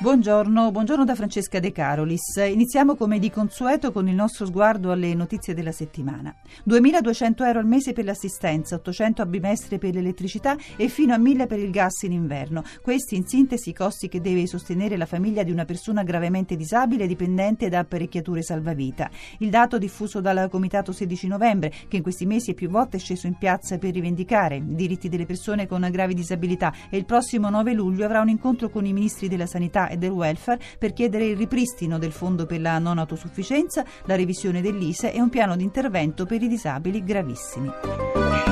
Buongiorno, buongiorno da Francesca De Carolis. Iniziamo come di consueto con il nostro sguardo alle notizie della settimana. 2.200 euro al mese per l'assistenza, 800 a bimestre per l'elettricità e fino a 1.000 per il gas in inverno. Questi in sintesi i costi che deve sostenere la famiglia di una persona gravemente disabile dipendente da apparecchiature salvavita. Il dato diffuso dal Comitato 16 novembre, che in questi mesi è più volte sceso in piazza per rivendicare i diritti delle persone con gravi disabilità e il prossimo 9 luglio avrà un incontro con i ministri della sanità e del welfare per chiedere il ripristino del fondo per la non autosufficienza, la revisione dell'ISE e un piano di intervento per i disabili gravissimi.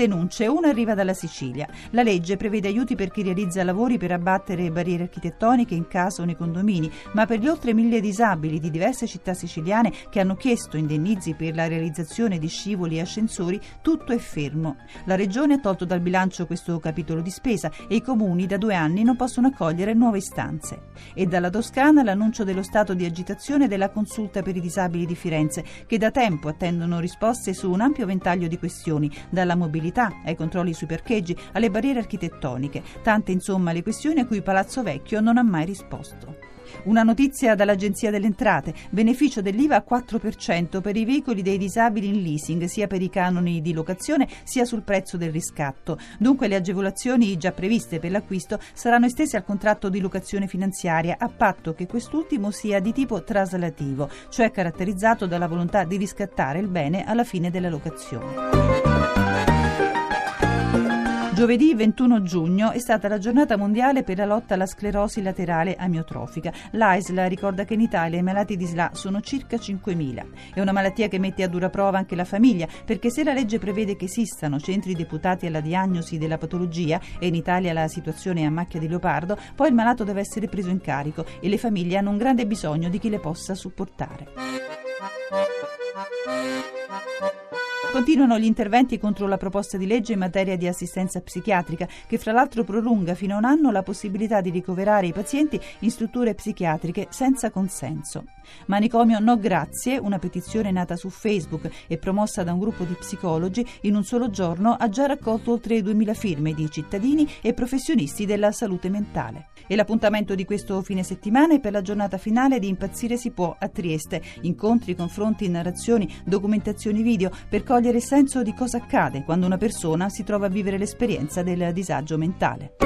Denunce, una arriva dalla Sicilia. La legge prevede aiuti per chi realizza lavori per abbattere barriere architettoniche in casa o nei condomini, ma per gli oltre mille disabili di diverse città siciliane che hanno chiesto indennizi per la realizzazione di scivoli e ascensori, tutto è fermo. La Regione ha tolto dal bilancio questo capitolo di spesa e i comuni da due anni non possono accogliere nuove istanze. E dalla Toscana l'annuncio dello stato di agitazione della consulta per i disabili di Firenze, che da tempo attendono risposte su un ampio ventaglio di questioni, dalla mobilità mobilità, ai controlli sui parcheggi, alle barriere architettoniche, tante insomma le questioni a cui Palazzo Vecchio non ha mai risposto. Una notizia dall'Agenzia delle Entrate. Beneficio dell'IVA a 4% per i veicoli dei disabili in leasing, sia per i canoni di locazione sia sul prezzo del riscatto. Dunque le agevolazioni già previste per l'acquisto saranno estese al contratto di locazione finanziaria a patto che quest'ultimo sia di tipo traslativo, cioè caratterizzato dalla volontà di riscattare il bene alla fine della locazione. Giovedì 21 giugno è stata la giornata mondiale per la lotta alla sclerosi laterale amiotrofica. L'AISLA ricorda che in Italia i malati di SLA sono circa 5.000. È una malattia che mette a dura prova anche la famiglia, perché se la legge prevede che esistano centri deputati alla diagnosi della patologia e in Italia la situazione è a macchia di leopardo, poi il malato deve essere preso in carico e le famiglie hanno un grande bisogno di chi le possa supportare. Continuano gli interventi contro la proposta di legge in materia di assistenza psichiatrica, che fra l'altro prolunga fino a un anno la possibilità di ricoverare i pazienti in strutture psichiatriche senza consenso. Manicomio No Grazie, una petizione nata su Facebook e promossa da un gruppo di psicologi, in un solo giorno ha già raccolto oltre 2000 firme di cittadini e professionisti della salute mentale. E l'appuntamento di questo fine settimana è per la giornata finale di Impazzire si può a Trieste. Incontri, confronti, narrazioni, documentazioni video per cogliere senso di cosa accade quando una persona si trova a vivere l'esperienza del disagio mentale.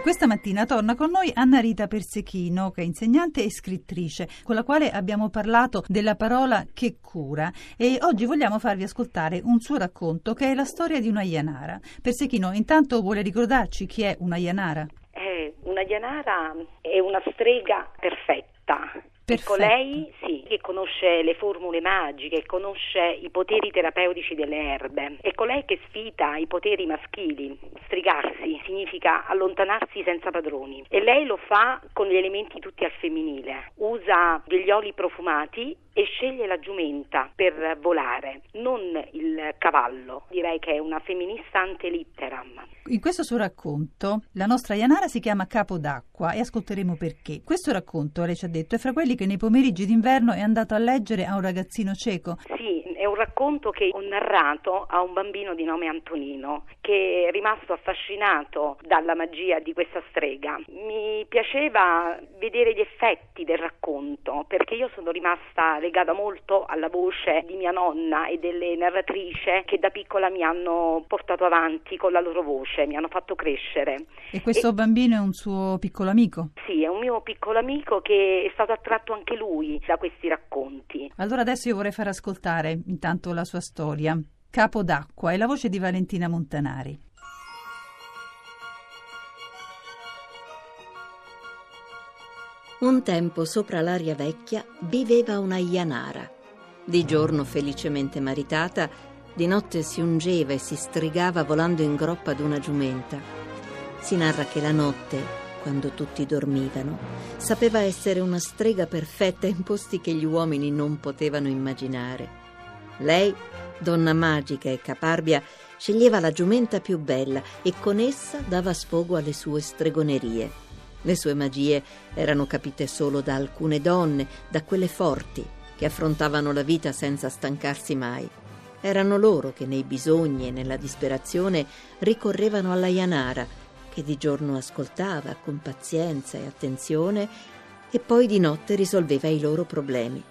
Questa mattina torna con noi Anna Rita Persechino, che è insegnante e scrittrice, con la quale abbiamo parlato della parola che cura e oggi vogliamo farvi ascoltare un suo racconto che è la storia di una Ianara. Persechino, intanto vuole ricordarci chi è una Ianara? Eh, una Ianara è una strega perfetta Perfetto. Ecco, lei sì, che conosce le formule magiche, conosce i poteri terapeutici delle erbe. È colei che sfida i poteri maschili. Strigarsi significa allontanarsi senza padroni e lei lo fa con gli elementi tutti al femminile. Usa degli oli profumati e sceglie la giumenta per volare, non il cavallo. Direi che è una femminista ante litteram. In questo suo racconto la nostra Ianara si chiama Capo d'acqua e ascolteremo perché. Questo racconto, lei ci ha detto, è fra quelli che nei pomeriggi d'inverno è andato a leggere a un ragazzino cieco. Sì, è un racconto che ho narrato a un bambino di nome Antonino che è rimasto affascinato dalla magia di questa strega. Mi piaceva vedere gli effetti del racconto perché io sono rimasta legata molto alla voce di mia nonna e delle narratrici che da piccola mi hanno portato avanti con la loro voce, mi hanno fatto crescere. E questo e... bambino è un suo piccolo amico? Sì, è un mio piccolo amico che è stato attratto anche lui da questi racconti. Allora adesso io vorrei far ascoltare intanto la sua storia. Capo d'acqua e la voce di Valentina Montanari. Un tempo sopra l'aria vecchia viveva una Ianara. Di giorno felicemente maritata, di notte si ungeva e si strigava volando in groppa ad una giumenta. Si narra che la notte, quando tutti dormivano, sapeva essere una strega perfetta in posti che gli uomini non potevano immaginare. Lei, donna magica e caparbia, sceglieva la giumenta più bella e con essa dava sfogo alle sue stregonerie. Le sue magie erano capite solo da alcune donne, da quelle forti, che affrontavano la vita senza stancarsi mai. Erano loro che nei bisogni e nella disperazione ricorrevano alla Janara, che di giorno ascoltava con pazienza e attenzione e poi di notte risolveva i loro problemi.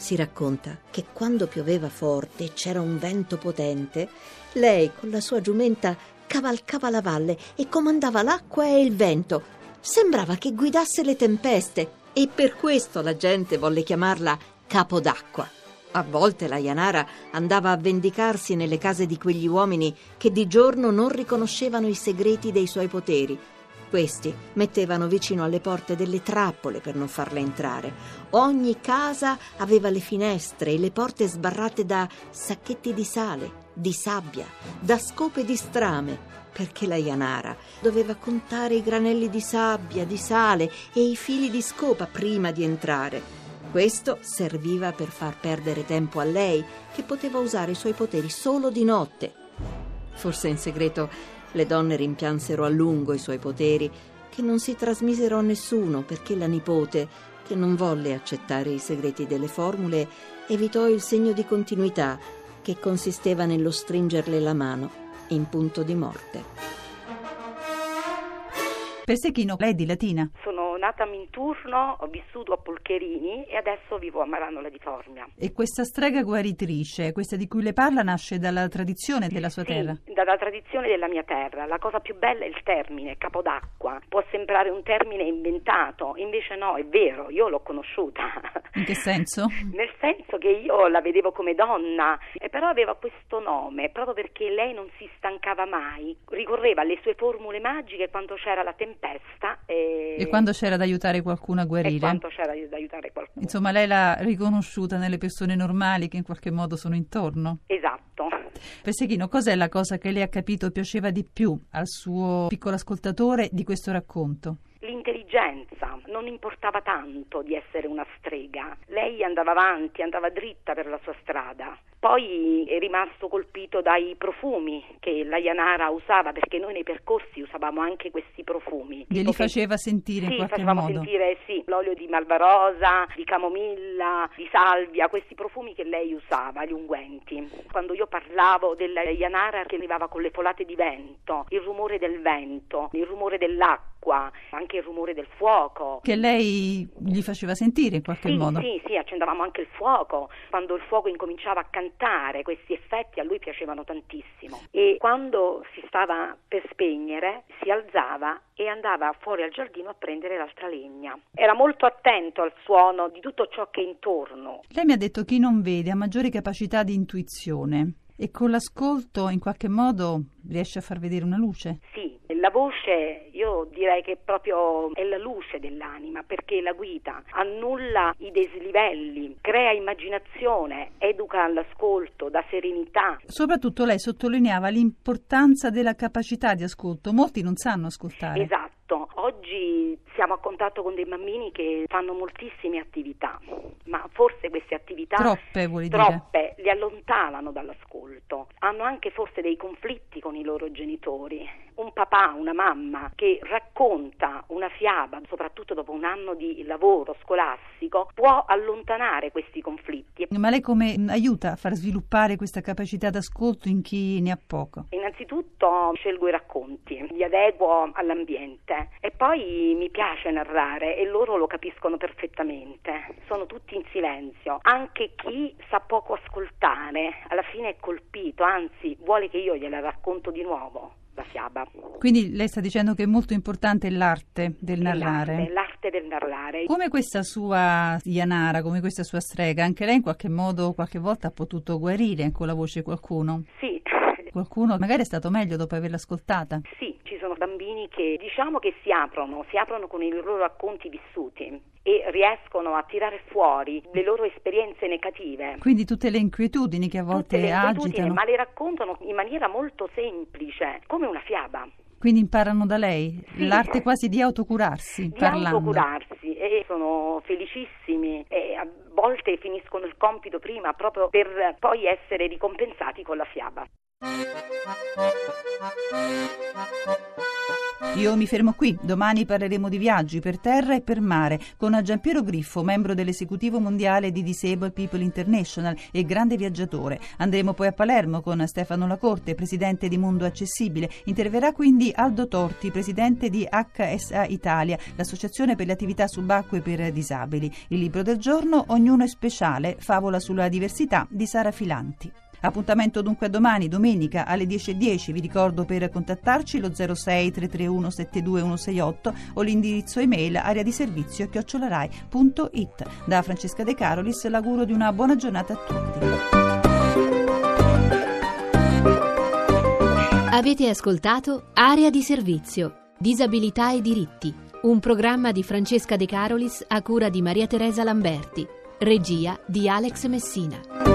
Si racconta che quando pioveva forte e c'era un vento potente, lei con la sua giumenta cavalcava la valle e comandava l'acqua e il vento. Sembrava che guidasse le tempeste e per questo la gente volle chiamarla capo d'acqua. A volte la Janara andava a vendicarsi nelle case di quegli uomini che di giorno non riconoscevano i segreti dei suoi poteri. Questi mettevano vicino alle porte delle trappole per non farle entrare. Ogni casa aveva le finestre e le porte sbarrate da sacchetti di sale, di sabbia, da scope di strame, perché la Janara doveva contare i granelli di sabbia, di sale e i fili di scopa prima di entrare. Questo serviva per far perdere tempo a lei, che poteva usare i suoi poteri solo di notte. Forse in segreto le donne rimpiansero a lungo i suoi poteri, che non si trasmisero a nessuno perché la nipote, che non volle accettare i segreti delle formule, evitò il segno di continuità, che consisteva nello stringerle la mano in punto di morte. Pesechino, lei è di Latina? Sono nata a Minturno, ho vissuto a Polcherini e adesso vivo a Maranola di Formia. E questa strega guaritrice, questa di cui le parla, nasce dalla tradizione della sua sì, terra? dalla tradizione della mia terra. La cosa più bella è il termine, capodacqua. Può sembrare un termine inventato, invece no, è vero, io l'ho conosciuta. In che senso? Nel senso che io la vedevo come donna, e però aveva questo nome proprio perché lei non si stancava mai, ricorreva alle sue formule magiche quando c'era la tempesta. E, e quando c'era da aiutare qualcuno a guarire? E quando c'era da aiutare qualcuno. Insomma, lei l'ha riconosciuta nelle persone normali che in qualche modo sono intorno? Esatto. Pesechino, cos'è la cosa che lei ha capito piaceva di più al suo piccolo ascoltatore di questo racconto? L'intelligenza, non importava tanto di essere una strega, lei andava avanti, andava dritta per la sua strada. Poi è rimasto colpito dai profumi che la Janara usava, perché noi nei percorsi usavamo anche questi profumi. Glieli faceva sentire sì, in qualche facevamo modo? sentire sì, l'olio di malvarosa, di camomilla, di salvia, questi profumi che lei usava, gli unguenti. Quando io parlavo della Janara che arrivava con le folate di vento, il rumore del vento, il rumore dell'acqua, anche il rumore del fuoco. Che lei gli faceva sentire in qualche sì, modo? Sì, sì, accendavamo anche il fuoco. Quando il fuoco incominciava a cantare, questi effetti a lui piacevano tantissimo. E quando si stava per spegnere, si alzava e andava fuori al giardino a prendere l'altra legna. Era molto attento al suono di tutto ciò che è intorno. Lei mi ha detto chi non vede ha maggiori capacità di intuizione e con l'ascolto in qualche modo riesce a far vedere una luce? Sì, la voce io direi che proprio è la luce dell'anima perché la guida, annulla i dislivelli, crea immaginazione, educa all'ascolto, dà serenità. Soprattutto lei sottolineava l'importanza della capacità di ascolto, molti non sanno ascoltare. Esatto, oggi siamo a contatto con dei bambini che fanno moltissime attività, ma forse queste attività troppe, vuol troppe li allontanano dall'ascolto, hanno anche forse dei conflitti con i loro genitori. Un papà, una mamma che racconta una fiaba, soprattutto dopo un anno di lavoro scolastico, può allontanare questi conflitti. Ma lei come aiuta a far sviluppare questa capacità d'ascolto in chi ne ha poco? Innanzitutto scelgo i racconti, li adeguo all'ambiente e poi mi piace narrare e loro lo capiscono perfettamente. Sono tutti in silenzio. Anche chi sa poco ascoltare alla fine è colpito, anzi vuole che io gliela racconto di nuovo la fiaba. Quindi lei sta dicendo che è molto importante l'arte del narrare. L'arte, l'arte del narrare. Come questa sua Yanara, come questa sua strega, anche lei in qualche modo, qualche volta ha potuto guarire con la voce qualcuno? Sì. Qualcuno magari è stato meglio dopo averla ascoltata? Sì, ci sono bambini che diciamo che si aprono, si aprono con i loro racconti vissuti e riescono a tirare fuori le loro esperienze negative. Quindi tutte le inquietudini che a volte tutte le agitano. Ma le raccontano in maniera molto semplice, come una fiaba. Quindi imparano da lei Sì. l'arte quasi di autocurarsi Di parlando. autocurarsi e sono felicissimi e a volte finiscono il compito prima proprio per poi essere ricompensati con la fiaba. Io mi fermo qui, domani parleremo di viaggi per terra e per mare con Giampiero Griffo, membro dell'esecutivo mondiale di Disabled People International e grande viaggiatore. Andremo poi a Palermo con Stefano Lacorte, presidente di Mondo Accessibile. Interverrà quindi Aldo Torti, presidente di HSA Italia, l'associazione per le attività subacquee per disabili. Il libro del giorno Ognuno è speciale, favola sulla diversità di Sara Filanti. Appuntamento dunque a domani, domenica alle 10.10. Vi ricordo per contattarci lo 06 331 72168 o l'indirizzo email area di servizio chiocciolarai.it. Da Francesca De Carolis l'auguro di una buona giornata a tutti. Avete ascoltato Area di servizio, disabilità e diritti, un programma di Francesca De Carolis a cura di Maria Teresa Lamberti, regia di Alex Messina.